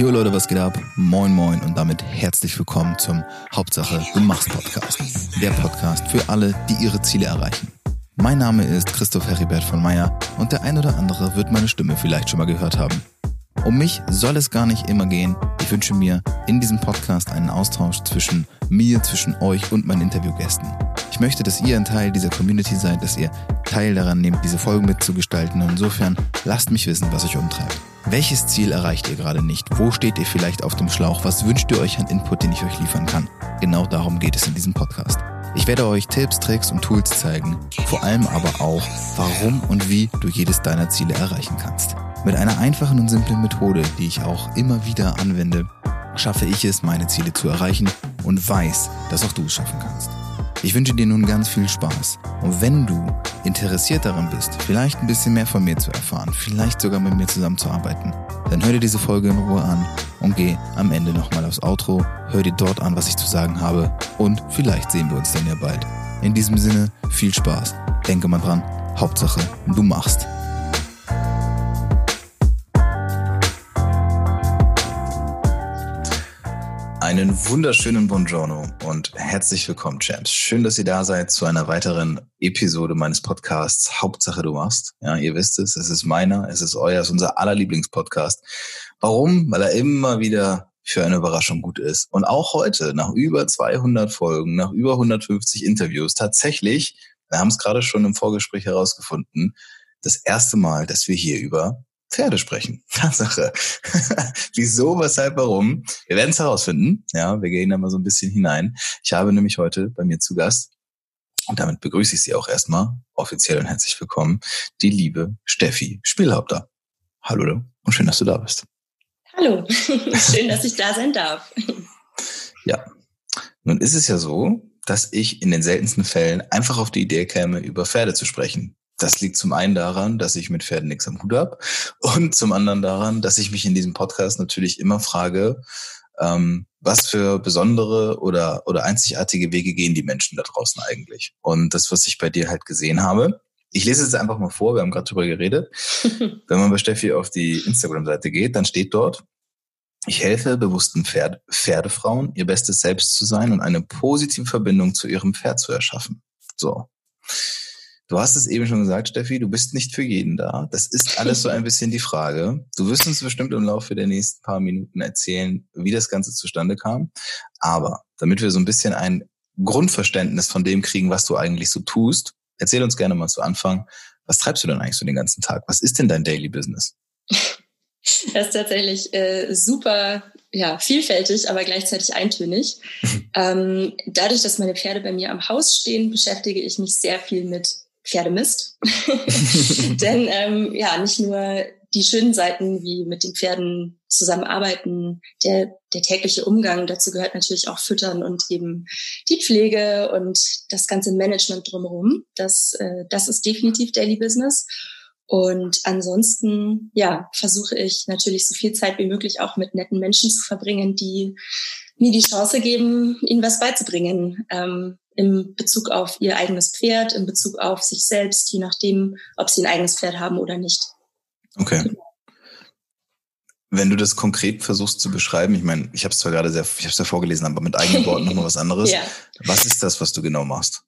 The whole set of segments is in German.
Jo Leute, was geht ab? Moin moin und damit herzlich willkommen zum Hauptsache du machst Podcast. Der Podcast für alle, die ihre Ziele erreichen. Mein Name ist Christoph Heribert von Meyer und der ein oder andere wird meine Stimme vielleicht schon mal gehört haben. Um mich soll es gar nicht immer gehen. Ich wünsche mir in diesem Podcast einen Austausch zwischen mir, zwischen euch und meinen Interviewgästen. Ich möchte, dass ihr ein Teil dieser Community seid, dass ihr Teil daran nehmt, diese Folgen mitzugestalten. Insofern lasst mich wissen, was euch umtreibt. Welches Ziel erreicht ihr gerade nicht? Wo steht ihr vielleicht auf dem Schlauch? Was wünscht ihr euch an Input, den ich euch liefern kann? Genau darum geht es in diesem Podcast. Ich werde euch Tipps, Tricks und Tools zeigen, vor allem aber auch, warum und wie du jedes deiner Ziele erreichen kannst. Mit einer einfachen und simplen Methode, die ich auch immer wieder anwende, schaffe ich es, meine Ziele zu erreichen und weiß, dass auch du es schaffen kannst. Ich wünsche dir nun ganz viel Spaß. Und wenn du interessiert daran bist, vielleicht ein bisschen mehr von mir zu erfahren, vielleicht sogar mit mir zusammenzuarbeiten, dann hör dir diese Folge in Ruhe an und geh am Ende nochmal aufs Outro, hör dir dort an, was ich zu sagen habe und vielleicht sehen wir uns dann ja bald. In diesem Sinne, viel Spaß. Denke mal dran, Hauptsache, du machst. Einen wunderschönen Buongiorno und herzlich willkommen, Champs. Schön, dass ihr da seid zu einer weiteren Episode meines Podcasts Hauptsache du machst. Ja, ihr wisst es, es ist meiner, es ist euer, es ist unser aller Lieblingspodcast. Warum? Weil er immer wieder für eine Überraschung gut ist. Und auch heute, nach über 200 Folgen, nach über 150 Interviews, tatsächlich, wir haben es gerade schon im Vorgespräch herausgefunden, das erste Mal, dass wir hier über Pferde sprechen. Tatsache. Wieso, weshalb, warum? Wir werden es herausfinden. Ja, wir gehen da mal so ein bisschen hinein. Ich habe nämlich heute bei mir zu Gast, und damit begrüße ich Sie auch erstmal offiziell und herzlich willkommen, die liebe Steffi Spielhaupter. Hallo und schön, dass du da bist. Hallo, schön, dass ich da sein darf. Ja, nun ist es ja so, dass ich in den seltensten Fällen einfach auf die Idee käme, über Pferde zu sprechen. Das liegt zum einen daran, dass ich mit Pferden nichts am Hut habe und zum anderen daran, dass ich mich in diesem Podcast natürlich immer frage, ähm, was für besondere oder, oder einzigartige Wege gehen die Menschen da draußen eigentlich. Und das, was ich bei dir halt gesehen habe, ich lese es einfach mal vor, wir haben gerade drüber geredet. Wenn man bei Steffi auf die Instagram-Seite geht, dann steht dort, ich helfe bewussten Pferd Pferdefrauen, ihr bestes Selbst zu sein und eine positive Verbindung zu ihrem Pferd zu erschaffen. So. Du hast es eben schon gesagt, Steffi, du bist nicht für jeden da. Das ist alles so ein bisschen die Frage. Du wirst uns bestimmt im Laufe der nächsten paar Minuten erzählen, wie das Ganze zustande kam. Aber damit wir so ein bisschen ein Grundverständnis von dem kriegen, was du eigentlich so tust, erzähl uns gerne mal zu Anfang, was treibst du denn eigentlich so den ganzen Tag? Was ist denn dein Daily Business? Das ist tatsächlich äh, super ja, vielfältig, aber gleichzeitig eintönig. ähm, dadurch, dass meine Pferde bei mir am Haus stehen, beschäftige ich mich sehr viel mit Pferdemist. Denn ähm, ja, nicht nur die schönen Seiten wie mit den Pferden zusammenarbeiten, der, der tägliche Umgang, dazu gehört natürlich auch Füttern und eben die Pflege und das ganze Management drumherum. Das, äh, das ist definitiv Daily Business. Und ansonsten, ja, versuche ich natürlich so viel Zeit wie möglich auch mit netten Menschen zu verbringen, die mir die Chance geben, ihnen was beizubringen. Ähm, in Bezug auf ihr eigenes Pferd, in Bezug auf sich selbst, je nachdem, ob sie ein eigenes Pferd haben oder nicht. Okay. Wenn du das konkret versuchst zu beschreiben, ich meine, ich habe es zwar gerade sehr, ich habe es ja vorgelesen, aber mit eigenen Worten nochmal was anderes. ja. Was ist das, was du genau machst?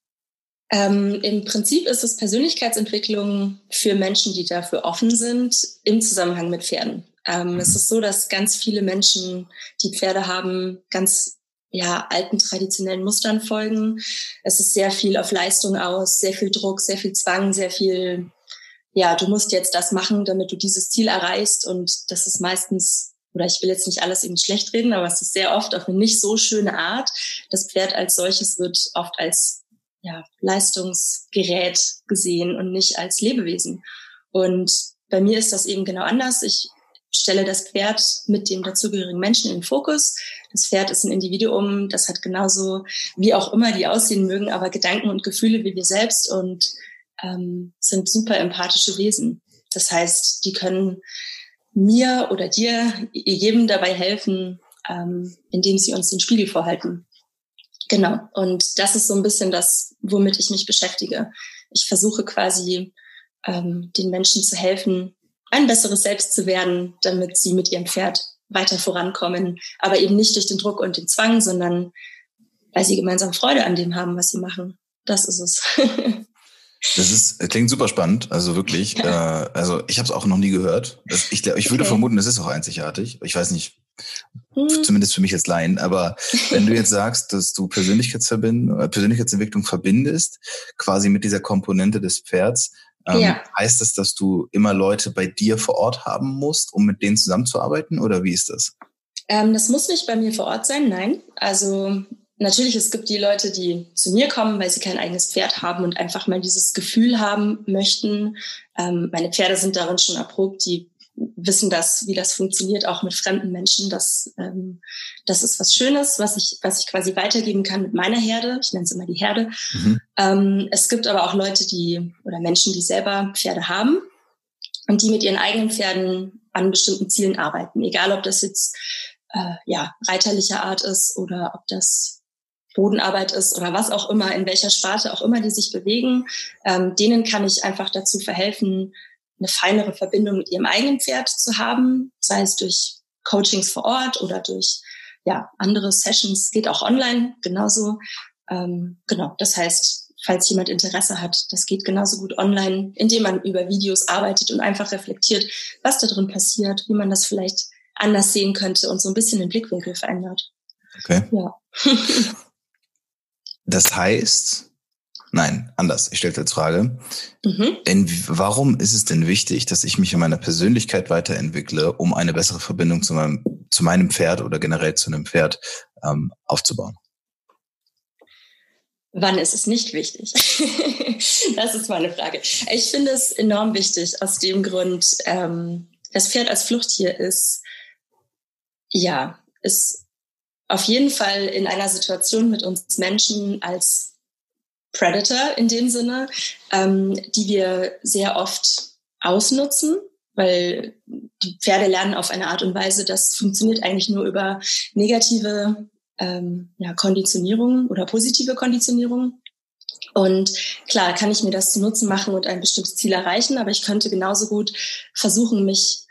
Ähm, Im Prinzip ist es Persönlichkeitsentwicklung für Menschen, die dafür offen sind, im Zusammenhang mit Pferden. Ähm, mhm. Es ist so, dass ganz viele Menschen, die Pferde haben, ganz ja, alten traditionellen Mustern folgen. Es ist sehr viel auf Leistung aus, sehr viel Druck, sehr viel Zwang, sehr viel, ja, du musst jetzt das machen, damit du dieses Ziel erreichst. Und das ist meistens, oder ich will jetzt nicht alles eben schlecht reden, aber es ist sehr oft auf eine nicht so schöne Art. Das Pferd als solches wird oft als ja, Leistungsgerät gesehen und nicht als Lebewesen. Und bei mir ist das eben genau anders. Ich stelle das Pferd mit dem dazugehörigen Menschen in den Fokus. Das Pferd ist ein Individuum, das hat genauso, wie auch immer die aussehen mögen, aber Gedanken und Gefühle wie wir selbst und ähm, sind super empathische Wesen. Das heißt, die können mir oder dir, jedem dabei helfen, ähm, indem sie uns den Spiegel vorhalten. Genau. Und das ist so ein bisschen das, womit ich mich beschäftige. Ich versuche quasi ähm, den Menschen zu helfen, ein besseres Selbst zu werden, damit sie mit ihrem Pferd weiter vorankommen, aber eben nicht durch den Druck und den Zwang, sondern weil sie gemeinsam Freude an dem haben, was sie machen. Das ist es. Das ist, klingt super spannend, also wirklich. Ja. Äh, also ich habe es auch noch nie gehört. Das, ich, ich würde okay. vermuten, das ist auch einzigartig. Ich weiß nicht, hm. zumindest für mich als Laien. Aber wenn du jetzt sagst, dass du Persönlichkeitsverbind äh, Persönlichkeitsentwicklung verbindest, quasi mit dieser Komponente des Pferds, ähm, ja. heißt das, dass du immer Leute bei dir vor Ort haben musst, um mit denen zusammenzuarbeiten? Oder wie ist das? Ähm, das muss nicht bei mir vor Ort sein, nein. Also natürlich, es gibt die Leute, die zu mir kommen, weil sie kein eigenes Pferd haben und einfach mal dieses Gefühl haben möchten. Ähm, meine Pferde sind darin schon erprobt, die wissen das, wie das funktioniert, auch mit fremden Menschen. Das, ähm, das ist was Schönes, was ich, was ich quasi weitergeben kann mit meiner Herde. Ich nenne es immer die Herde. Mhm. Ähm, es gibt aber auch Leute, die oder Menschen, die selber Pferde haben und die mit ihren eigenen Pferden an bestimmten Zielen arbeiten. Egal, ob das jetzt äh, ja reiterlicher Art ist oder ob das Bodenarbeit ist oder was auch immer, in welcher Sparte auch immer die sich bewegen, ähm, denen kann ich einfach dazu verhelfen, eine feinere Verbindung mit ihrem eigenen Pferd zu haben, sei es durch Coachings vor Ort oder durch ja, andere Sessions, geht auch online genauso. Ähm, genau, das heißt, falls jemand Interesse hat, das geht genauso gut online, indem man über Videos arbeitet und einfach reflektiert, was da drin passiert, wie man das vielleicht anders sehen könnte und so ein bisschen den Blickwinkel verändert. Okay. Ja. Das heißt, nein, anders. Ich stelle als Frage. Mhm. Denn warum ist es denn wichtig, dass ich mich in meiner Persönlichkeit weiterentwickle, um eine bessere Verbindung zu meinem, zu meinem Pferd oder generell zu einem Pferd ähm, aufzubauen? Wann ist es nicht wichtig? das ist meine Frage. Ich finde es enorm wichtig aus dem Grund, ähm, das Pferd als Fluchttier ist, ja, ist auf jeden Fall in einer Situation mit uns Menschen als Predator in dem Sinne, ähm, die wir sehr oft ausnutzen, weil die Pferde lernen auf eine Art und Weise, das funktioniert eigentlich nur über negative ähm, ja, Konditionierung oder positive Konditionierung. Und klar kann ich mir das zu Nutzen machen und ein bestimmtes Ziel erreichen, aber ich könnte genauso gut versuchen, mich,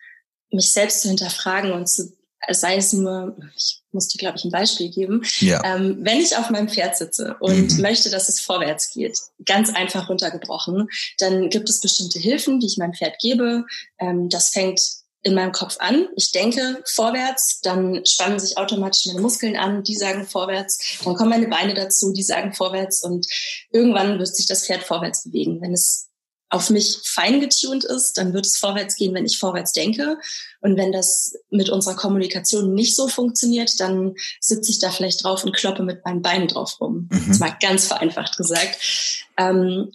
mich selbst zu hinterfragen und zu sei es nur, ich muss dir, glaube ich, ein Beispiel geben. Ja. Ähm, wenn ich auf meinem Pferd sitze und mhm. möchte, dass es vorwärts geht, ganz einfach runtergebrochen, dann gibt es bestimmte Hilfen, die ich meinem Pferd gebe. Ähm, das fängt in meinem Kopf an. Ich denke vorwärts, dann spannen sich automatisch meine Muskeln an, die sagen vorwärts, dann kommen meine Beine dazu, die sagen vorwärts und irgendwann wird sich das Pferd vorwärts bewegen. Wenn es auf mich fein getuned ist, dann wird es vorwärts gehen, wenn ich vorwärts denke. Und wenn das mit unserer Kommunikation nicht so funktioniert, dann sitze ich da vielleicht drauf und kloppe mit meinen Beinen drauf rum. Mhm. Das mal ganz vereinfacht gesagt. Ähm,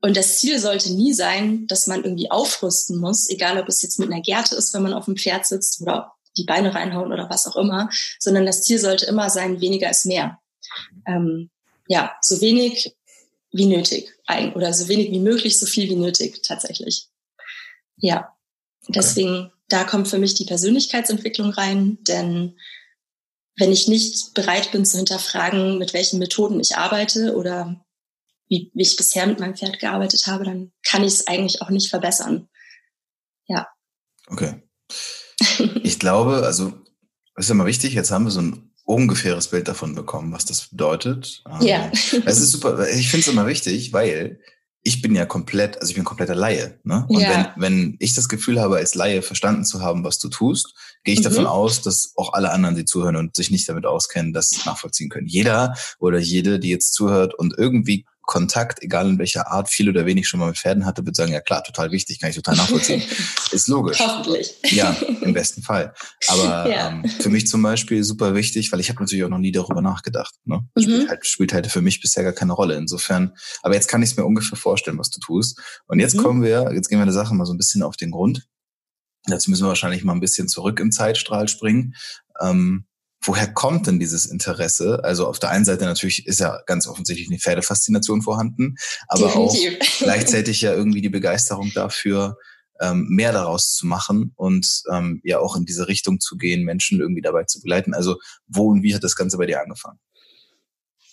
und das Ziel sollte nie sein, dass man irgendwie aufrüsten muss, egal ob es jetzt mit einer Gerte ist, wenn man auf dem Pferd sitzt oder die Beine reinhauen oder was auch immer, sondern das Ziel sollte immer sein, weniger ist mehr. Ähm, ja, so wenig wie nötig oder so wenig wie möglich, so viel wie nötig tatsächlich. Ja, deswegen, da kommt für mich die Persönlichkeitsentwicklung rein, denn wenn ich nicht bereit bin zu hinterfragen, mit welchen Methoden ich arbeite oder wie, wie ich bisher mit meinem Pferd gearbeitet habe, dann kann ich es eigentlich auch nicht verbessern. Ja. Okay. Ich glaube, also, das ist immer wichtig, jetzt haben wir so ein ungefähres Bild davon bekommen, was das bedeutet. Ja. Es ist super. Ich finde es immer wichtig, weil ich bin ja komplett, also ich bin kompletter Laie. Ne? Und ja. wenn, wenn ich das Gefühl habe, als Laie verstanden zu haben, was du tust, gehe ich mhm. davon aus, dass auch alle anderen, die zuhören und sich nicht damit auskennen, das nachvollziehen können. Jeder oder jede, die jetzt zuhört und irgendwie Kontakt, egal in welcher Art, viel oder wenig schon mal mit Pferden hatte, würde sagen, ja klar, total wichtig, kann ich total nachvollziehen. Ist logisch. Hoffentlich. Ja, im besten Fall. Aber ja. ähm, für mich zum Beispiel super wichtig, weil ich habe natürlich auch noch nie darüber nachgedacht. Ne? Mhm. Spielt, halt, spielt halt für mich bisher gar keine Rolle. Insofern, aber jetzt kann ich es mir ungefähr vorstellen, was du tust. Und jetzt mhm. kommen wir, jetzt gehen wir der Sache mal so ein bisschen auf den Grund. Dazu müssen wir wahrscheinlich mal ein bisschen zurück im Zeitstrahl springen. Ähm, woher kommt denn dieses Interesse? Also auf der einen Seite natürlich ist ja ganz offensichtlich eine Pferdefaszination vorhanden, aber Definitiv. auch gleichzeitig ja irgendwie die Begeisterung dafür, ähm, mehr daraus zu machen und ähm, ja auch in diese Richtung zu gehen, Menschen irgendwie dabei zu begleiten. Also wo und wie hat das Ganze bei dir angefangen?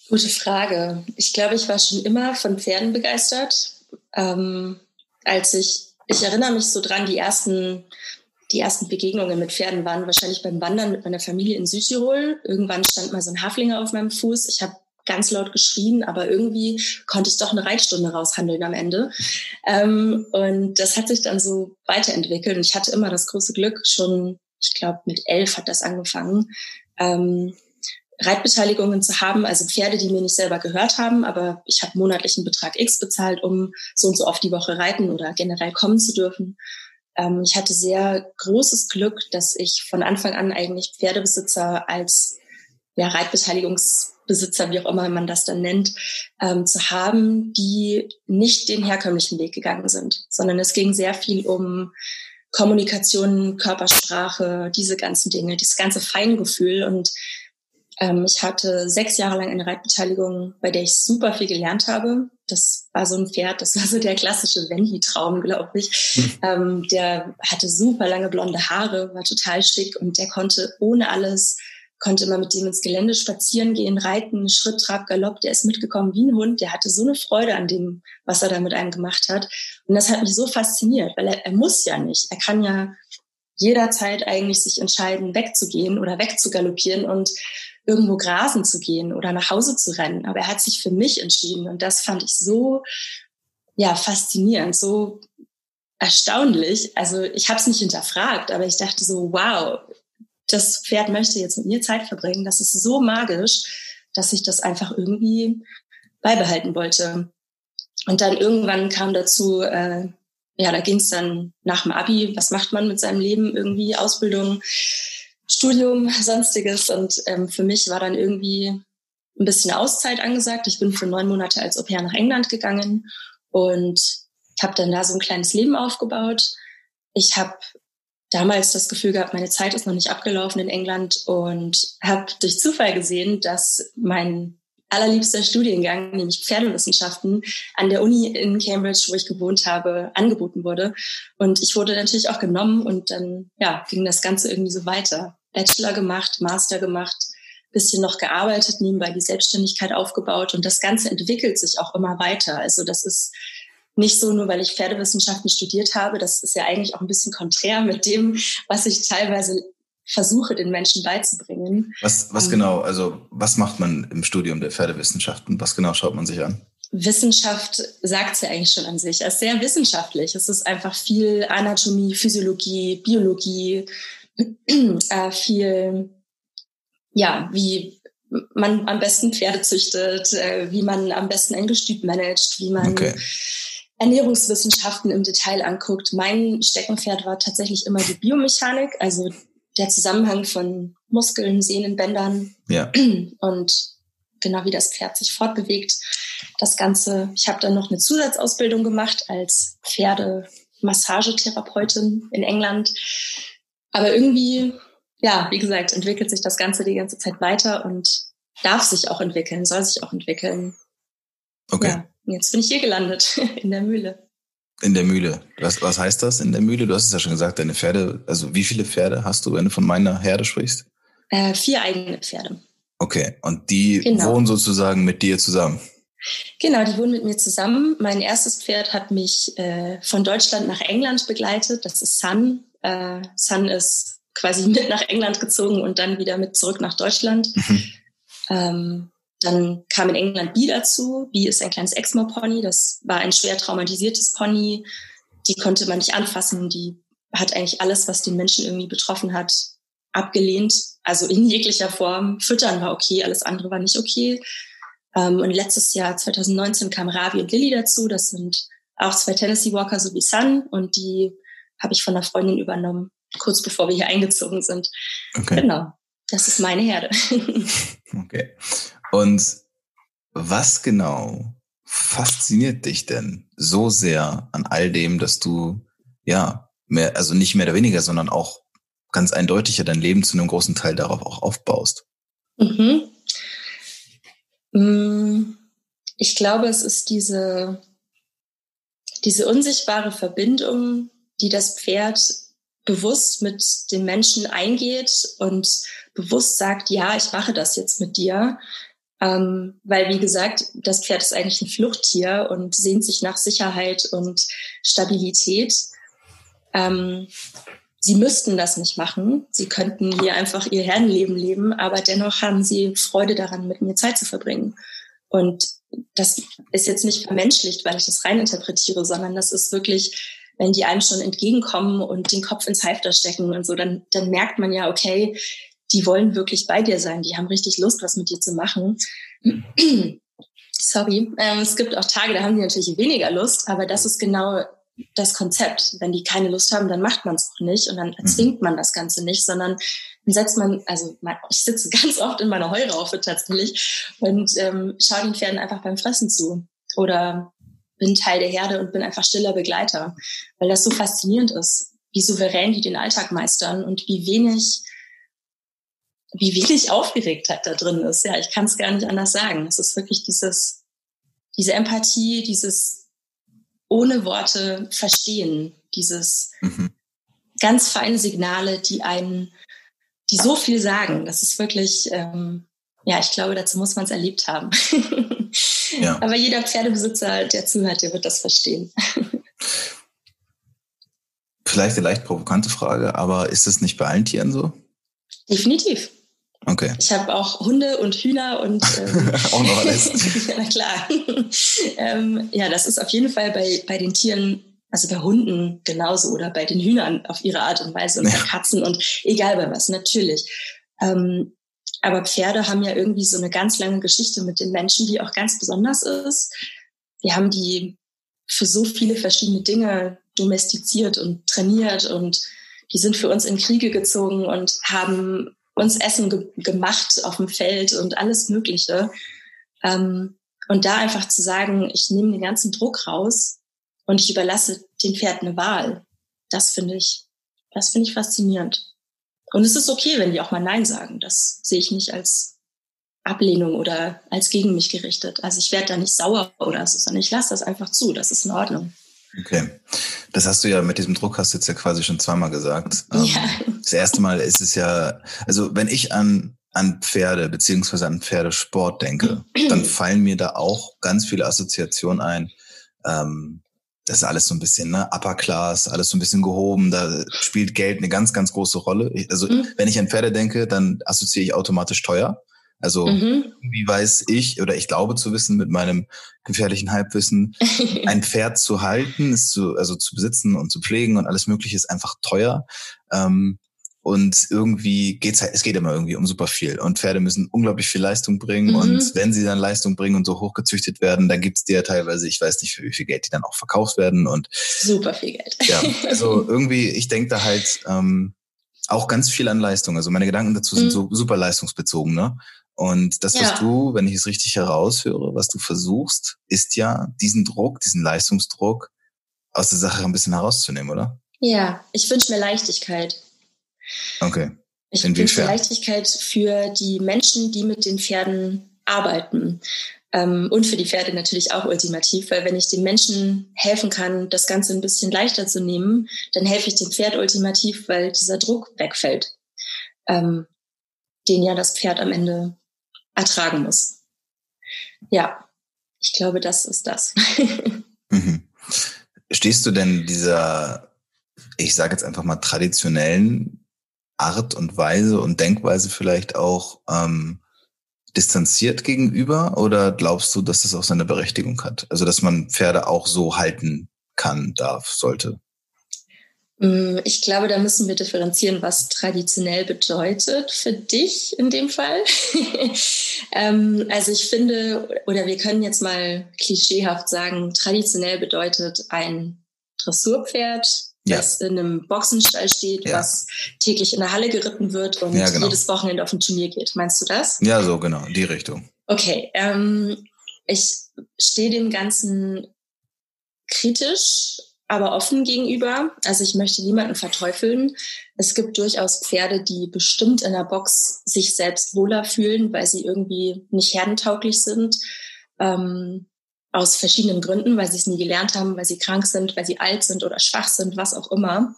Gute Frage. Ich glaube, ich war schon immer von Pferden begeistert. Ähm, als ich, ich erinnere mich so dran, die ersten die ersten Begegnungen mit Pferden waren wahrscheinlich beim Wandern mit meiner Familie in Südtirol. Irgendwann stand mal so ein Haflinger auf meinem Fuß. Ich habe ganz laut geschrien, aber irgendwie konnte ich doch eine Reitstunde raushandeln am Ende. Ähm, und das hat sich dann so weiterentwickelt. Und ich hatte immer das große Glück, schon, ich glaube, mit elf hat das angefangen, ähm, Reitbeteiligungen zu haben, also Pferde, die mir nicht selber gehört haben, aber ich habe monatlichen Betrag X bezahlt, um so und so oft die Woche reiten oder generell kommen zu dürfen. Ähm, ich hatte sehr großes Glück, dass ich von Anfang an eigentlich Pferdebesitzer als ja, Reitbeteiligungsbesitzer, wie auch immer man das dann nennt, ähm, zu haben, die nicht den herkömmlichen Weg gegangen sind, sondern es ging sehr viel um Kommunikation, Körpersprache, diese ganzen Dinge, dieses ganze Feingefühl und ähm, ich hatte sechs Jahre lang eine Reitbeteiligung, bei der ich super viel gelernt habe. Das war so ein Pferd, das war so der klassische Wendy-Traum, glaube ich. Mhm. Ähm, der hatte super lange blonde Haare, war total schick und der konnte ohne alles, konnte immer mit dem ins Gelände spazieren gehen, reiten, Schritt, Trab, Galopp. Der ist mitgekommen wie ein Hund. Der hatte so eine Freude an dem, was er da mit einem gemacht hat. Und das hat mich so fasziniert, weil er, er muss ja nicht. Er kann ja jederzeit eigentlich sich entscheiden, wegzugehen oder wegzugaloppieren und irgendwo grasen zu gehen oder nach Hause zu rennen. Aber er hat sich für mich entschieden und das fand ich so ja faszinierend, so erstaunlich. Also ich habe es nicht hinterfragt, aber ich dachte so, wow, das Pferd möchte jetzt mit mir Zeit verbringen. Das ist so magisch, dass ich das einfach irgendwie beibehalten wollte. Und dann irgendwann kam dazu, äh, ja, da ging es dann nach dem Abi, was macht man mit seinem Leben irgendwie, Ausbildung, Studium, sonstiges. Und ähm, für mich war dann irgendwie ein bisschen Auszeit angesagt. Ich bin für neun Monate als Au pair nach England gegangen und habe dann da so ein kleines Leben aufgebaut. Ich habe damals das Gefühl gehabt, meine Zeit ist noch nicht abgelaufen in England und habe durch Zufall gesehen, dass mein allerliebster Studiengang, nämlich Pferdewissenschaften, an der Uni in Cambridge, wo ich gewohnt habe, angeboten wurde. Und ich wurde natürlich auch genommen und dann ja, ging das Ganze irgendwie so weiter. Bachelor gemacht, Master gemacht, bisschen noch gearbeitet, nebenbei die Selbstständigkeit aufgebaut und das Ganze entwickelt sich auch immer weiter. Also das ist nicht so nur, weil ich Pferdewissenschaften studiert habe. Das ist ja eigentlich auch ein bisschen konträr mit dem, was ich teilweise versuche, den Menschen beizubringen. Was, was ähm, genau, also was macht man im Studium der Pferdewissenschaften? Was genau schaut man sich an? Wissenschaft sagt es ja eigentlich schon an sich. Es ist sehr wissenschaftlich. Es ist einfach viel Anatomie, Physiologie, Biologie, äh, viel, ja, wie man am besten Pferde züchtet, äh, wie man am besten ein Gestüt managt, wie man okay. Ernährungswissenschaften im Detail anguckt. Mein Steckenpferd war tatsächlich immer die Biomechanik, also der Zusammenhang von Muskeln, Sehnen, Bändern ja. und genau wie das Pferd sich fortbewegt. Das Ganze, ich habe dann noch eine Zusatzausbildung gemacht als Pferdemassagetherapeutin in England. Aber irgendwie, ja, wie gesagt, entwickelt sich das Ganze die ganze Zeit weiter und darf sich auch entwickeln, soll sich auch entwickeln. Okay. Ja, jetzt bin ich hier gelandet, in der Mühle. In der Mühle. Was, was heißt das in der Mühle? Du hast es ja schon gesagt, deine Pferde, also wie viele Pferde hast du, wenn du von meiner Herde sprichst? Äh, vier eigene Pferde. Okay, und die genau. wohnen sozusagen mit dir zusammen? Genau, die wohnen mit mir zusammen. Mein erstes Pferd hat mich äh, von Deutschland nach England begleitet. Das ist Sun. Äh, Sun ist quasi mit nach England gezogen und dann wieder mit zurück nach Deutschland. Mhm. Ähm, dann kam in England Bee dazu. Bee ist ein kleines Exmoor-Pony. Das war ein schwer traumatisiertes Pony. Die konnte man nicht anfassen. Die hat eigentlich alles, was den Menschen irgendwie betroffen hat, abgelehnt. Also in jeglicher Form. Füttern war okay, alles andere war nicht okay. Ähm, und letztes Jahr, 2019, kam Ravi und Lilly dazu. Das sind auch zwei Tennessee Walker sowie Sun. Und die habe ich von einer Freundin übernommen, kurz bevor wir hier eingezogen sind. Okay. Genau. Das ist meine Herde. okay. Und was genau fasziniert dich denn so sehr an all dem, dass du ja mehr, also nicht mehr oder weniger, sondern auch ganz eindeutiger dein Leben zu einem großen Teil darauf auch aufbaust? Mhm. Mm, ich glaube, es ist diese, diese unsichtbare Verbindung, die das Pferd bewusst mit den Menschen eingeht und bewusst sagt, ja, ich mache das jetzt mit dir. Ähm, weil, wie gesagt, das Pferd ist eigentlich ein Fluchttier und sehnt sich nach Sicherheit und Stabilität. Ähm, sie müssten das nicht machen. Sie könnten hier einfach ihr Herrenleben leben, aber dennoch haben sie Freude daran, mit mir Zeit zu verbringen. Und das ist jetzt nicht vermenschlicht, weil ich das rein interpretiere, sondern das ist wirklich, wenn die einem schon entgegenkommen und den Kopf ins Halfter stecken und so, dann, dann merkt man ja, okay, die wollen wirklich bei dir sein, die haben richtig Lust, was mit dir zu machen. Sorry, ähm, es gibt auch Tage, da haben die natürlich weniger Lust, aber das ist genau das Konzept. Wenn die keine Lust haben, dann macht man es auch nicht und dann mhm. erzwingt man das Ganze nicht, sondern dann setzt man, also ich sitze ganz oft in meiner Heuraufe tatsächlich und ähm, schaue den Pferden einfach beim Fressen zu oder bin Teil der Herde und bin einfach stiller Begleiter, weil das so faszinierend ist, wie souverän die den Alltag meistern und wie wenig wie wenig Aufgeregtheit da drin ist. Ja, ich kann es gar nicht anders sagen. Es ist wirklich dieses, diese Empathie, dieses ohne Worte verstehen, dieses mhm. ganz feine Signale, die einen, die so viel sagen. Das ist wirklich, ähm, ja, ich glaube, dazu muss man es erlebt haben. ja. Aber jeder Pferdebesitzer, der zuhört, der wird das verstehen. Vielleicht eine leicht provokante Frage, aber ist es nicht bei allen Tieren so? Definitiv. Okay. Ich habe auch Hunde und Hühner und ähm, auch noch alles. ja, na klar. ähm, ja, das ist auf jeden Fall bei, bei den Tieren, also bei Hunden genauso oder bei den Hühnern auf ihre Art und Weise und ja. bei Katzen und egal bei was, natürlich. Ähm, aber Pferde haben ja irgendwie so eine ganz lange Geschichte mit den Menschen, die auch ganz besonders ist. Wir haben die für so viele verschiedene Dinge domestiziert und trainiert und die sind für uns in Kriege gezogen und haben uns Essen ge gemacht auf dem Feld und alles Mögliche. Ähm, und da einfach zu sagen, ich nehme den ganzen Druck raus und ich überlasse dem Pferd eine Wahl, das finde ich, das finde ich faszinierend. Und es ist okay, wenn die auch mal Nein sagen. Das sehe ich nicht als Ablehnung oder als gegen mich gerichtet. Also ich werde da nicht sauer oder so, sondern ich lasse das einfach zu. Das ist in Ordnung. Okay. Das hast du ja mit diesem Druck hast du jetzt ja quasi schon zweimal gesagt. Ähm, ja. Das erste Mal ist es ja, also wenn ich an, an Pferde beziehungsweise an Pferdesport denke, dann fallen mir da auch ganz viele Assoziationen ein. Ähm, das ist alles so ein bisschen, ne, Upper Class, alles so ein bisschen gehoben, da spielt Geld eine ganz, ganz große Rolle. Also, mhm. wenn ich an Pferde denke, dann assoziiere ich automatisch teuer. Also mhm. wie weiß ich oder ich glaube zu wissen mit meinem gefährlichen Halbwissen, ein Pferd zu halten, ist zu, also zu besitzen und zu pflegen und alles Mögliche ist einfach teuer. Ähm, und irgendwie geht's halt, es geht immer irgendwie um super viel. Und Pferde müssen unglaublich viel Leistung bringen. Mhm. Und wenn sie dann Leistung bringen und so hochgezüchtet werden, dann gibt's dir teilweise, ich weiß nicht, für wie viel Geld die dann auch verkauft werden. Und super viel Geld. Ja, also irgendwie, ich denke da halt ähm, auch ganz viel an Leistung. Also meine Gedanken dazu sind mhm. so super leistungsbezogen, ne? Und das, was ja. du, wenn ich es richtig heraushöre, was du versuchst, ist ja diesen Druck, diesen Leistungsdruck aus der Sache ein bisschen herauszunehmen, oder? Ja, ich wünsche mir Leichtigkeit. Okay. Ich wünsche mir Leichtigkeit für die Menschen, die mit den Pferden arbeiten. Ähm, und für die Pferde natürlich auch ultimativ, weil wenn ich den Menschen helfen kann, das Ganze ein bisschen leichter zu nehmen, dann helfe ich dem Pferd ultimativ, weil dieser Druck wegfällt, ähm, den ja das Pferd am Ende ertragen muss. Ja, ich glaube, das ist das. mhm. Stehst du denn dieser, ich sage jetzt einfach mal traditionellen Art und Weise und Denkweise vielleicht auch ähm, distanziert gegenüber oder glaubst du, dass das auch seine Berechtigung hat? Also dass man Pferde auch so halten kann, darf, sollte? Mm, ich glaube, da müssen wir differenzieren, was traditionell bedeutet für dich in dem Fall. ähm, also ich finde, oder wir können jetzt mal klischeehaft sagen, traditionell bedeutet ein Dressurpferd, ja. das in einem Boxenstall steht, ja. was täglich in der Halle geritten wird und ja, genau. jedes Wochenende auf ein Turnier geht. Meinst du das? Ja, so genau, die Richtung. Okay, ähm, ich stehe dem Ganzen kritisch aber offen gegenüber. Also ich möchte niemanden verteufeln. Es gibt durchaus Pferde, die bestimmt in der Box sich selbst wohler fühlen, weil sie irgendwie nicht herdentauglich sind. Ähm, aus verschiedenen Gründen, weil sie es nie gelernt haben, weil sie krank sind, weil sie alt sind oder schwach sind, was auch immer.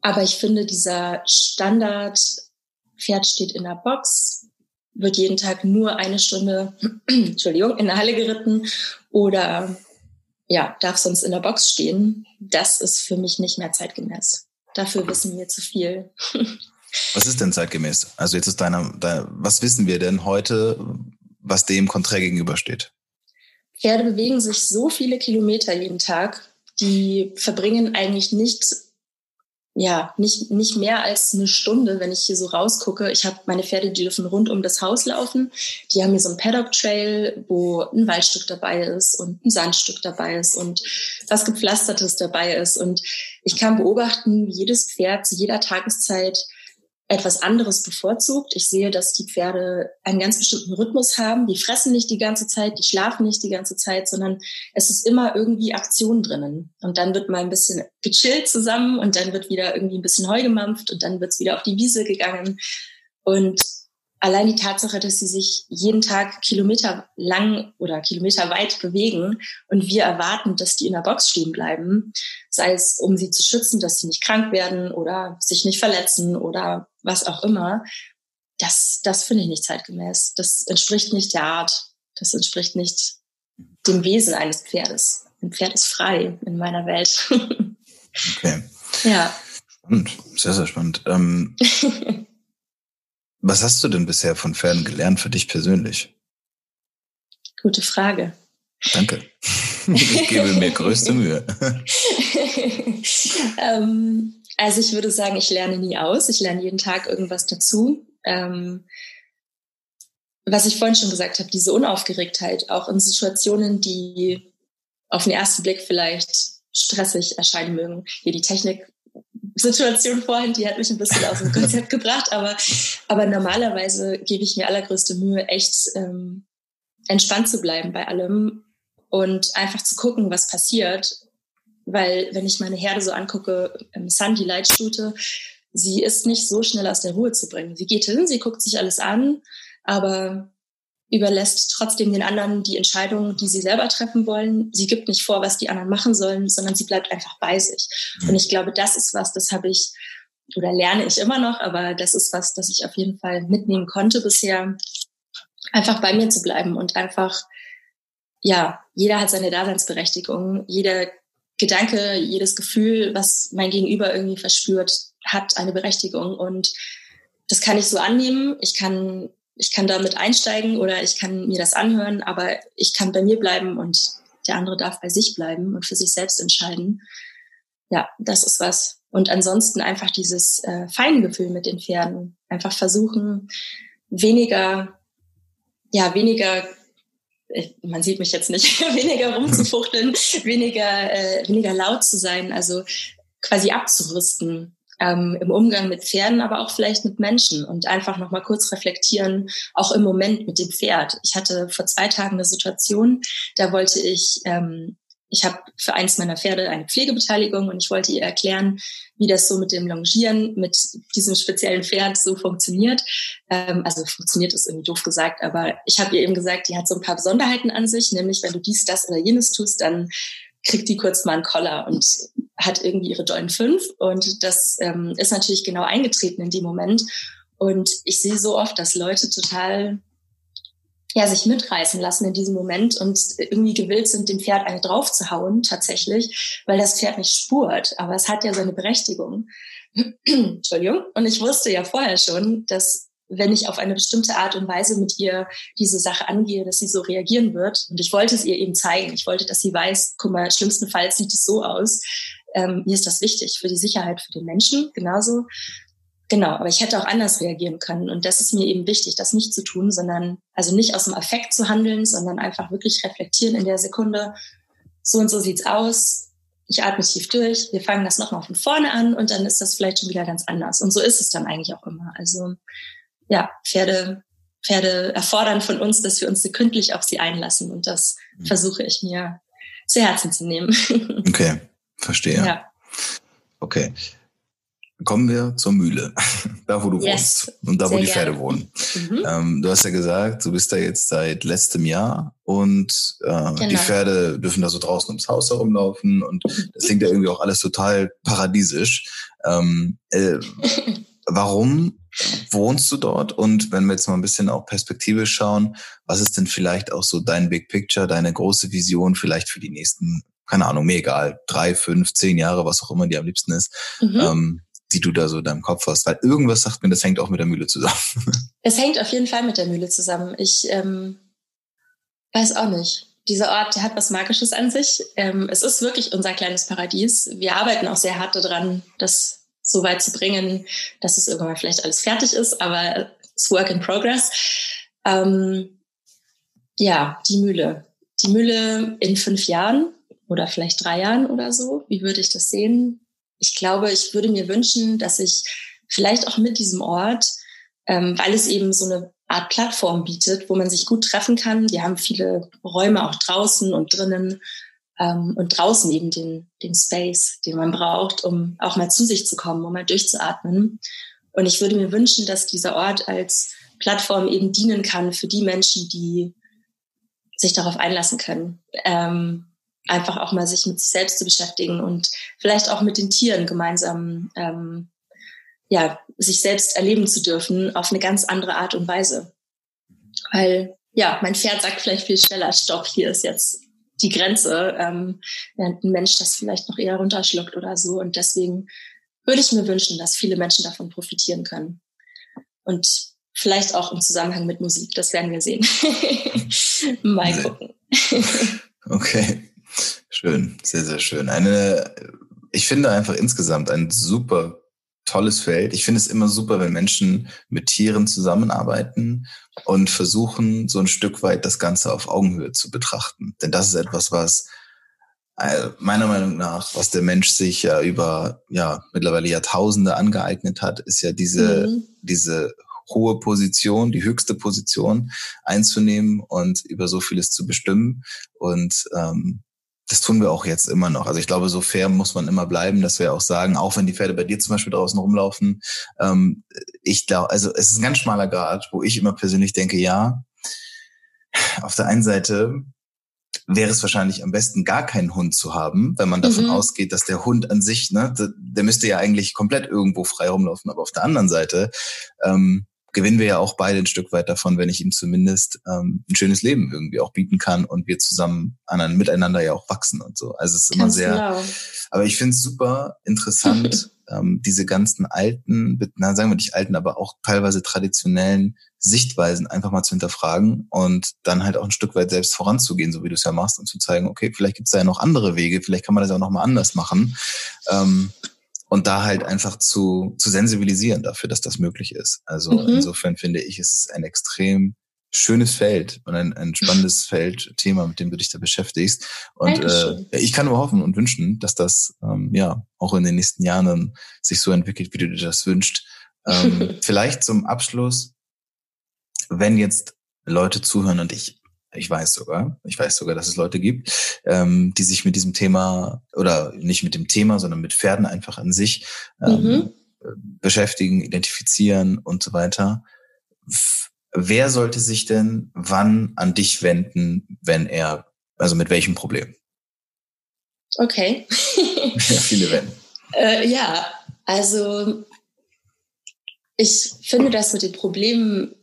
Aber ich finde, dieser Standard, Pferd steht in der Box, wird jeden Tag nur eine Stunde, Entschuldigung, in der Halle geritten oder ja, darf sonst in der Box stehen, das ist für mich nicht mehr zeitgemäß. dafür wissen wir zu viel. Was ist denn zeitgemäß? Also jetzt ist deiner, deiner was wissen wir denn heute, was dem konträr gegenübersteht? Pferde bewegen sich so viele Kilometer jeden Tag, die verbringen eigentlich nicht ja, nicht, nicht mehr als eine Stunde, wenn ich hier so rausgucke. Ich habe meine Pferde, die dürfen rund um das Haus laufen. Die haben hier so ein Paddock-Trail, wo ein Waldstück dabei ist und ein Sandstück dabei ist und was gepflastertes dabei ist. Und ich kann beobachten, wie jedes Pferd zu jeder Tageszeit etwas anderes bevorzugt. Ich sehe, dass die Pferde einen ganz bestimmten Rhythmus haben. Die fressen nicht die ganze Zeit, die schlafen nicht die ganze Zeit, sondern es ist immer irgendwie Aktion drinnen. Und dann wird mal ein bisschen gechillt zusammen und dann wird wieder irgendwie ein bisschen Heu gemampft und dann wird es wieder auf die Wiese gegangen. Und allein die Tatsache, dass sie sich jeden Tag Kilometer lang oder Kilometer weit bewegen und wir erwarten, dass die in der Box stehen bleiben, sei es um sie zu schützen, dass sie nicht krank werden oder sich nicht verletzen oder was auch immer, das, das finde ich nicht zeitgemäß. Das entspricht nicht der Art. Das entspricht nicht dem Wesen eines Pferdes. Ein Pferd ist frei in meiner Welt. okay. Ja. Spannend, sehr, sehr spannend. Ähm, Was hast du denn bisher von Pferden gelernt für dich persönlich? Gute Frage. Danke. Ich gebe mir größte Mühe. ähm, also ich würde sagen, ich lerne nie aus. Ich lerne jeden Tag irgendwas dazu. Ähm, was ich vorhin schon gesagt habe, diese Unaufgeregtheit, auch in Situationen, die auf den ersten Blick vielleicht stressig erscheinen mögen. Hier die Technik Situation vorhin, die hat mich ein bisschen aus dem Konzept gebracht, aber, aber normalerweise gebe ich mir allergrößte Mühe, echt ähm, entspannt zu bleiben bei allem und einfach zu gucken, was passiert. Weil wenn ich meine Herde so angucke, ähm, Sandy Leitstute, sie ist nicht so schnell aus der Ruhe zu bringen. Sie geht hin, sie guckt sich alles an, aber überlässt trotzdem den anderen die Entscheidungen, die sie selber treffen wollen. Sie gibt nicht vor, was die anderen machen sollen, sondern sie bleibt einfach bei sich. Und ich glaube, das ist was, das habe ich oder lerne ich immer noch, aber das ist was, das ich auf jeden Fall mitnehmen konnte bisher, einfach bei mir zu bleiben und einfach, ja, jeder hat seine Daseinsberechtigung, jeder Gedanke, jedes Gefühl, was mein Gegenüber irgendwie verspürt, hat eine Berechtigung und das kann ich so annehmen. Ich kann ich kann damit einsteigen oder ich kann mir das anhören, aber ich kann bei mir bleiben und der andere darf bei sich bleiben und für sich selbst entscheiden. Ja, das ist was. Und ansonsten einfach dieses äh, Feingefühl mit den Pferden. Einfach versuchen, weniger, ja, weniger, man sieht mich jetzt nicht, weniger rumzufuchteln, weniger, äh, weniger laut zu sein, also quasi abzurüsten ähm, im Umgang mit Pferden, aber auch vielleicht mit Menschen und einfach nochmal kurz reflektieren, auch im Moment mit dem Pferd. Ich hatte vor zwei Tagen eine Situation, da wollte ich, ähm, ich habe für eins meiner Pferde eine Pflegebeteiligung und ich wollte ihr erklären, wie das so mit dem Longieren mit diesem speziellen Pferd so funktioniert. Ähm, also funktioniert ist irgendwie doof gesagt, aber ich habe ihr eben gesagt, die hat so ein paar Besonderheiten an sich, nämlich wenn du dies, das oder jenes tust, dann kriegt die kurz mal einen Koller und hat irgendwie ihre dollen fünf. Und das ähm, ist natürlich genau eingetreten in dem Moment. Und ich sehe so oft, dass Leute total ja, sich mitreißen lassen in diesem Moment und irgendwie gewillt sind, dem Pferd eine draufzuhauen, tatsächlich, weil das Pferd nicht spurt. Aber es hat ja seine Berechtigung. Entschuldigung. Und ich wusste ja vorher schon, dass wenn ich auf eine bestimmte Art und Weise mit ihr diese Sache angehe, dass sie so reagieren wird. Und ich wollte es ihr eben zeigen. Ich wollte, dass sie weiß, guck mal, schlimmstenfalls sieht es so aus. Ähm, mir ist das wichtig für die Sicherheit für den Menschen, genauso. Genau, aber ich hätte auch anders reagieren können. Und das ist mir eben wichtig, das nicht zu tun, sondern also nicht aus dem Affekt zu handeln, sondern einfach wirklich reflektieren in der Sekunde. So und so sieht's aus. Ich atme tief durch. Wir fangen das nochmal von vorne an und dann ist das vielleicht schon wieder ganz anders. Und so ist es dann eigentlich auch immer. Also ja, Pferde, Pferde erfordern von uns, dass wir uns sekündlich auf sie einlassen. Und das mhm. versuche ich mir zu Herzen zu nehmen. Okay, verstehe. Ja. Okay. Kommen wir zur Mühle, da wo du yes. wohnst und da Sehr wo die Pferde gerne. wohnen. Mhm. Ähm, du hast ja gesagt, du bist da jetzt seit letztem Jahr und äh, genau. die Pferde dürfen da so draußen ums Haus herumlaufen und das klingt ja irgendwie auch alles total paradiesisch. Ähm, äh, warum wohnst du dort? Und wenn wir jetzt mal ein bisschen auch Perspektive schauen, was ist denn vielleicht auch so dein Big Picture, deine große Vision vielleicht für die nächsten, keine Ahnung, mir egal, drei, fünf, zehn Jahre, was auch immer dir am liebsten ist. Mhm. Ähm, die du da so in deinem Kopf hast? Weil irgendwas sagt mir, das hängt auch mit der Mühle zusammen. Es hängt auf jeden Fall mit der Mühle zusammen. Ich ähm, weiß auch nicht. Dieser Ort der hat was Magisches an sich. Ähm, es ist wirklich unser kleines Paradies. Wir arbeiten auch sehr hart daran, das so weit zu bringen, dass es irgendwann vielleicht alles fertig ist, aber es Work in Progress. Ähm, ja, die Mühle. Die Mühle in fünf Jahren oder vielleicht drei Jahren oder so. Wie würde ich das sehen? Ich glaube, ich würde mir wünschen, dass ich vielleicht auch mit diesem Ort, ähm, weil es eben so eine Art Plattform bietet, wo man sich gut treffen kann. Wir haben viele Räume auch draußen und drinnen ähm, und draußen eben den, den Space, den man braucht, um auch mal zu sich zu kommen, um mal durchzuatmen. Und ich würde mir wünschen, dass dieser Ort als Plattform eben dienen kann für die Menschen, die sich darauf einlassen können. Ähm, einfach auch mal sich mit sich selbst zu beschäftigen und vielleicht auch mit den Tieren gemeinsam ähm, ja, sich selbst erleben zu dürfen auf eine ganz andere Art und Weise. Weil ja, mein Pferd sagt vielleicht viel schneller, stopp, hier ist jetzt die Grenze, ähm, während ein Mensch das vielleicht noch eher runterschluckt oder so. Und deswegen würde ich mir wünschen, dass viele Menschen davon profitieren können. Und vielleicht auch im Zusammenhang mit Musik, das werden wir sehen. Mal gucken. okay, schön, sehr, sehr schön. Eine, ich finde einfach insgesamt ein super tolles Feld. Ich finde es immer super, wenn Menschen mit Tieren zusammenarbeiten und versuchen, so ein Stück weit das Ganze auf Augenhöhe zu betrachten. Denn das ist etwas, was äh, meiner Meinung nach, was der Mensch sich ja über ja mittlerweile Jahrtausende angeeignet hat, ist ja diese mhm. diese hohe Position, die höchste Position einzunehmen und über so vieles zu bestimmen. Und ähm, das tun wir auch jetzt immer noch. Also ich glaube, so fair muss man immer bleiben, dass wir auch sagen, auch wenn die Pferde bei dir zum Beispiel draußen rumlaufen, ähm, ich glaube, also es ist ein ganz schmaler Grad, wo ich immer persönlich denke, ja, auf der einen Seite wäre es wahrscheinlich am besten, gar keinen Hund zu haben, wenn man davon mhm. ausgeht, dass der Hund an sich, ne, der, der, müsste ja eigentlich komplett irgendwo frei rumlaufen. Aber auf der anderen Seite ähm, gewinnen wir ja auch beide ein Stück weit davon, wenn ich ihm zumindest ähm, ein schönes Leben irgendwie auch bieten kann und wir zusammen an, miteinander ja auch wachsen und so. Also es ist immer sehr. Genau. Aber ich finde es super interessant, ähm, diese ganzen alten, na, sagen wir nicht alten, aber auch teilweise traditionellen Sichtweisen einfach mal zu hinterfragen und dann halt auch ein Stück weit selbst voranzugehen, so wie du es ja machst, und zu zeigen, okay, vielleicht gibt es da ja noch andere Wege, vielleicht kann man das ja auch noch mal anders machen. Ähm, und da halt einfach zu, zu sensibilisieren dafür, dass das möglich ist. Also mhm. insofern finde ich, es ein extrem schönes Feld und ein, ein spannendes Feld, Thema, mit dem du dich da beschäftigst. Und äh, ich kann nur hoffen und wünschen, dass das ähm, ja auch in den nächsten Jahren sich so entwickelt, wie du dir das wünschst. Ähm, vielleicht zum Abschluss, wenn jetzt Leute zuhören und ich ich weiß sogar, ich weiß sogar, dass es Leute gibt, ähm, die sich mit diesem Thema oder nicht mit dem Thema, sondern mit Pferden einfach an sich ähm, mhm. beschäftigen, identifizieren und so weiter. Wer sollte sich denn wann an dich wenden, wenn er, also mit welchem Problem? Okay. ja, viele wenn. Äh, ja, also ich finde das mit den Problemen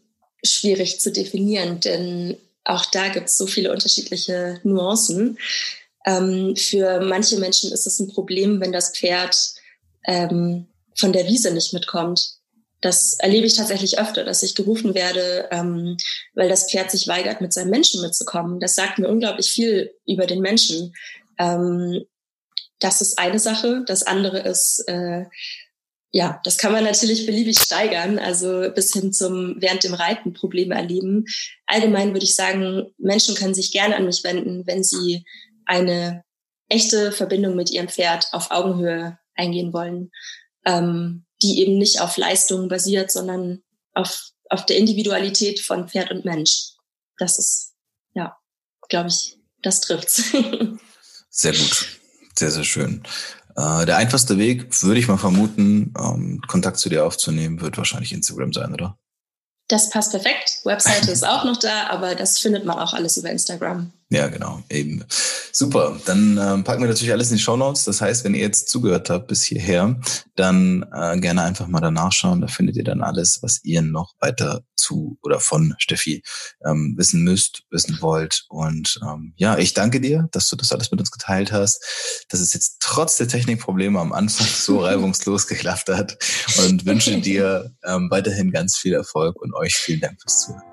schwierig zu definieren, denn auch da gibt es so viele unterschiedliche Nuancen. Ähm, für manche Menschen ist es ein Problem, wenn das Pferd ähm, von der Wiese nicht mitkommt. Das erlebe ich tatsächlich öfter, dass ich gerufen werde, ähm, weil das Pferd sich weigert, mit seinem Menschen mitzukommen. Das sagt mir unglaublich viel über den Menschen. Ähm, das ist eine Sache. Das andere ist, äh, ja, das kann man natürlich beliebig steigern, also bis hin zum während dem Reiten Probleme erleben. Allgemein würde ich sagen, Menschen können sich gerne an mich wenden, wenn sie eine echte Verbindung mit ihrem Pferd auf Augenhöhe eingehen wollen. Ähm, die eben nicht auf Leistungen basiert, sondern auf, auf der Individualität von Pferd und Mensch. Das ist, ja, glaube ich, das trifft's. sehr gut. Sehr, sehr schön. Äh, der einfachste Weg, würde ich mal vermuten, ähm, Kontakt zu dir aufzunehmen, wird wahrscheinlich Instagram sein, oder? Das passt perfekt. Webseite ist auch noch da, aber das findet man auch alles über Instagram. Ja, genau, eben. Super. Dann äh, packen wir natürlich alles in die Show Notes. Das heißt, wenn ihr jetzt zugehört habt bis hierher, dann äh, gerne einfach mal danach schauen. Da findet ihr dann alles, was ihr noch weiter zu oder von Steffi ähm, wissen müsst, wissen wollt. Und ähm, ja, ich danke dir, dass du das alles mit uns geteilt hast, dass es jetzt trotz der Technikprobleme am Anfang so reibungslos geklappt hat und wünsche dir ähm, weiterhin ganz viel Erfolg und euch vielen Dank fürs Zuhören.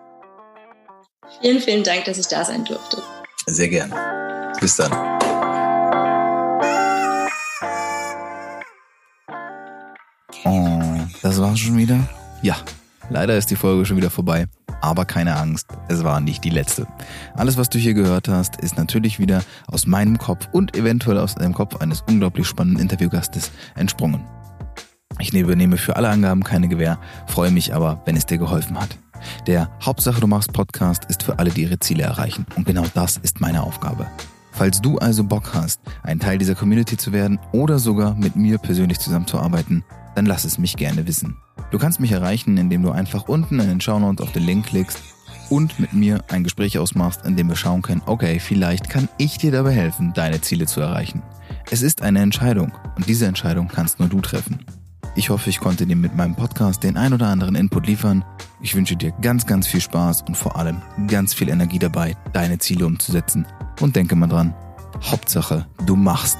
Vielen, vielen Dank, dass ich da sein durfte. Sehr gerne. Bis dann. Oh, das war's schon wieder? Ja, leider ist die Folge schon wieder vorbei. Aber keine Angst, es war nicht die letzte. Alles, was du hier gehört hast, ist natürlich wieder aus meinem Kopf und eventuell aus dem Kopf eines unglaublich spannenden Interviewgastes entsprungen. Ich übernehme für alle Angaben keine Gewähr, freue mich aber, wenn es dir geholfen hat. Der Hauptsache du machst Podcast ist für alle, die ihre Ziele erreichen. Und genau das ist meine Aufgabe. Falls du also Bock hast, ein Teil dieser Community zu werden oder sogar mit mir persönlich zusammenzuarbeiten, dann lass es mich gerne wissen. Du kannst mich erreichen, indem du einfach unten in den Shownotes auf den Link klickst und mit mir ein Gespräch ausmachst, in dem wir schauen können, okay, vielleicht kann ich dir dabei helfen, deine Ziele zu erreichen. Es ist eine Entscheidung und diese Entscheidung kannst nur du treffen. Ich hoffe, ich konnte dir mit meinem Podcast den ein oder anderen Input liefern. Ich wünsche dir ganz, ganz viel Spaß und vor allem ganz viel Energie dabei, deine Ziele umzusetzen. Und denke mal dran, Hauptsache, du machst.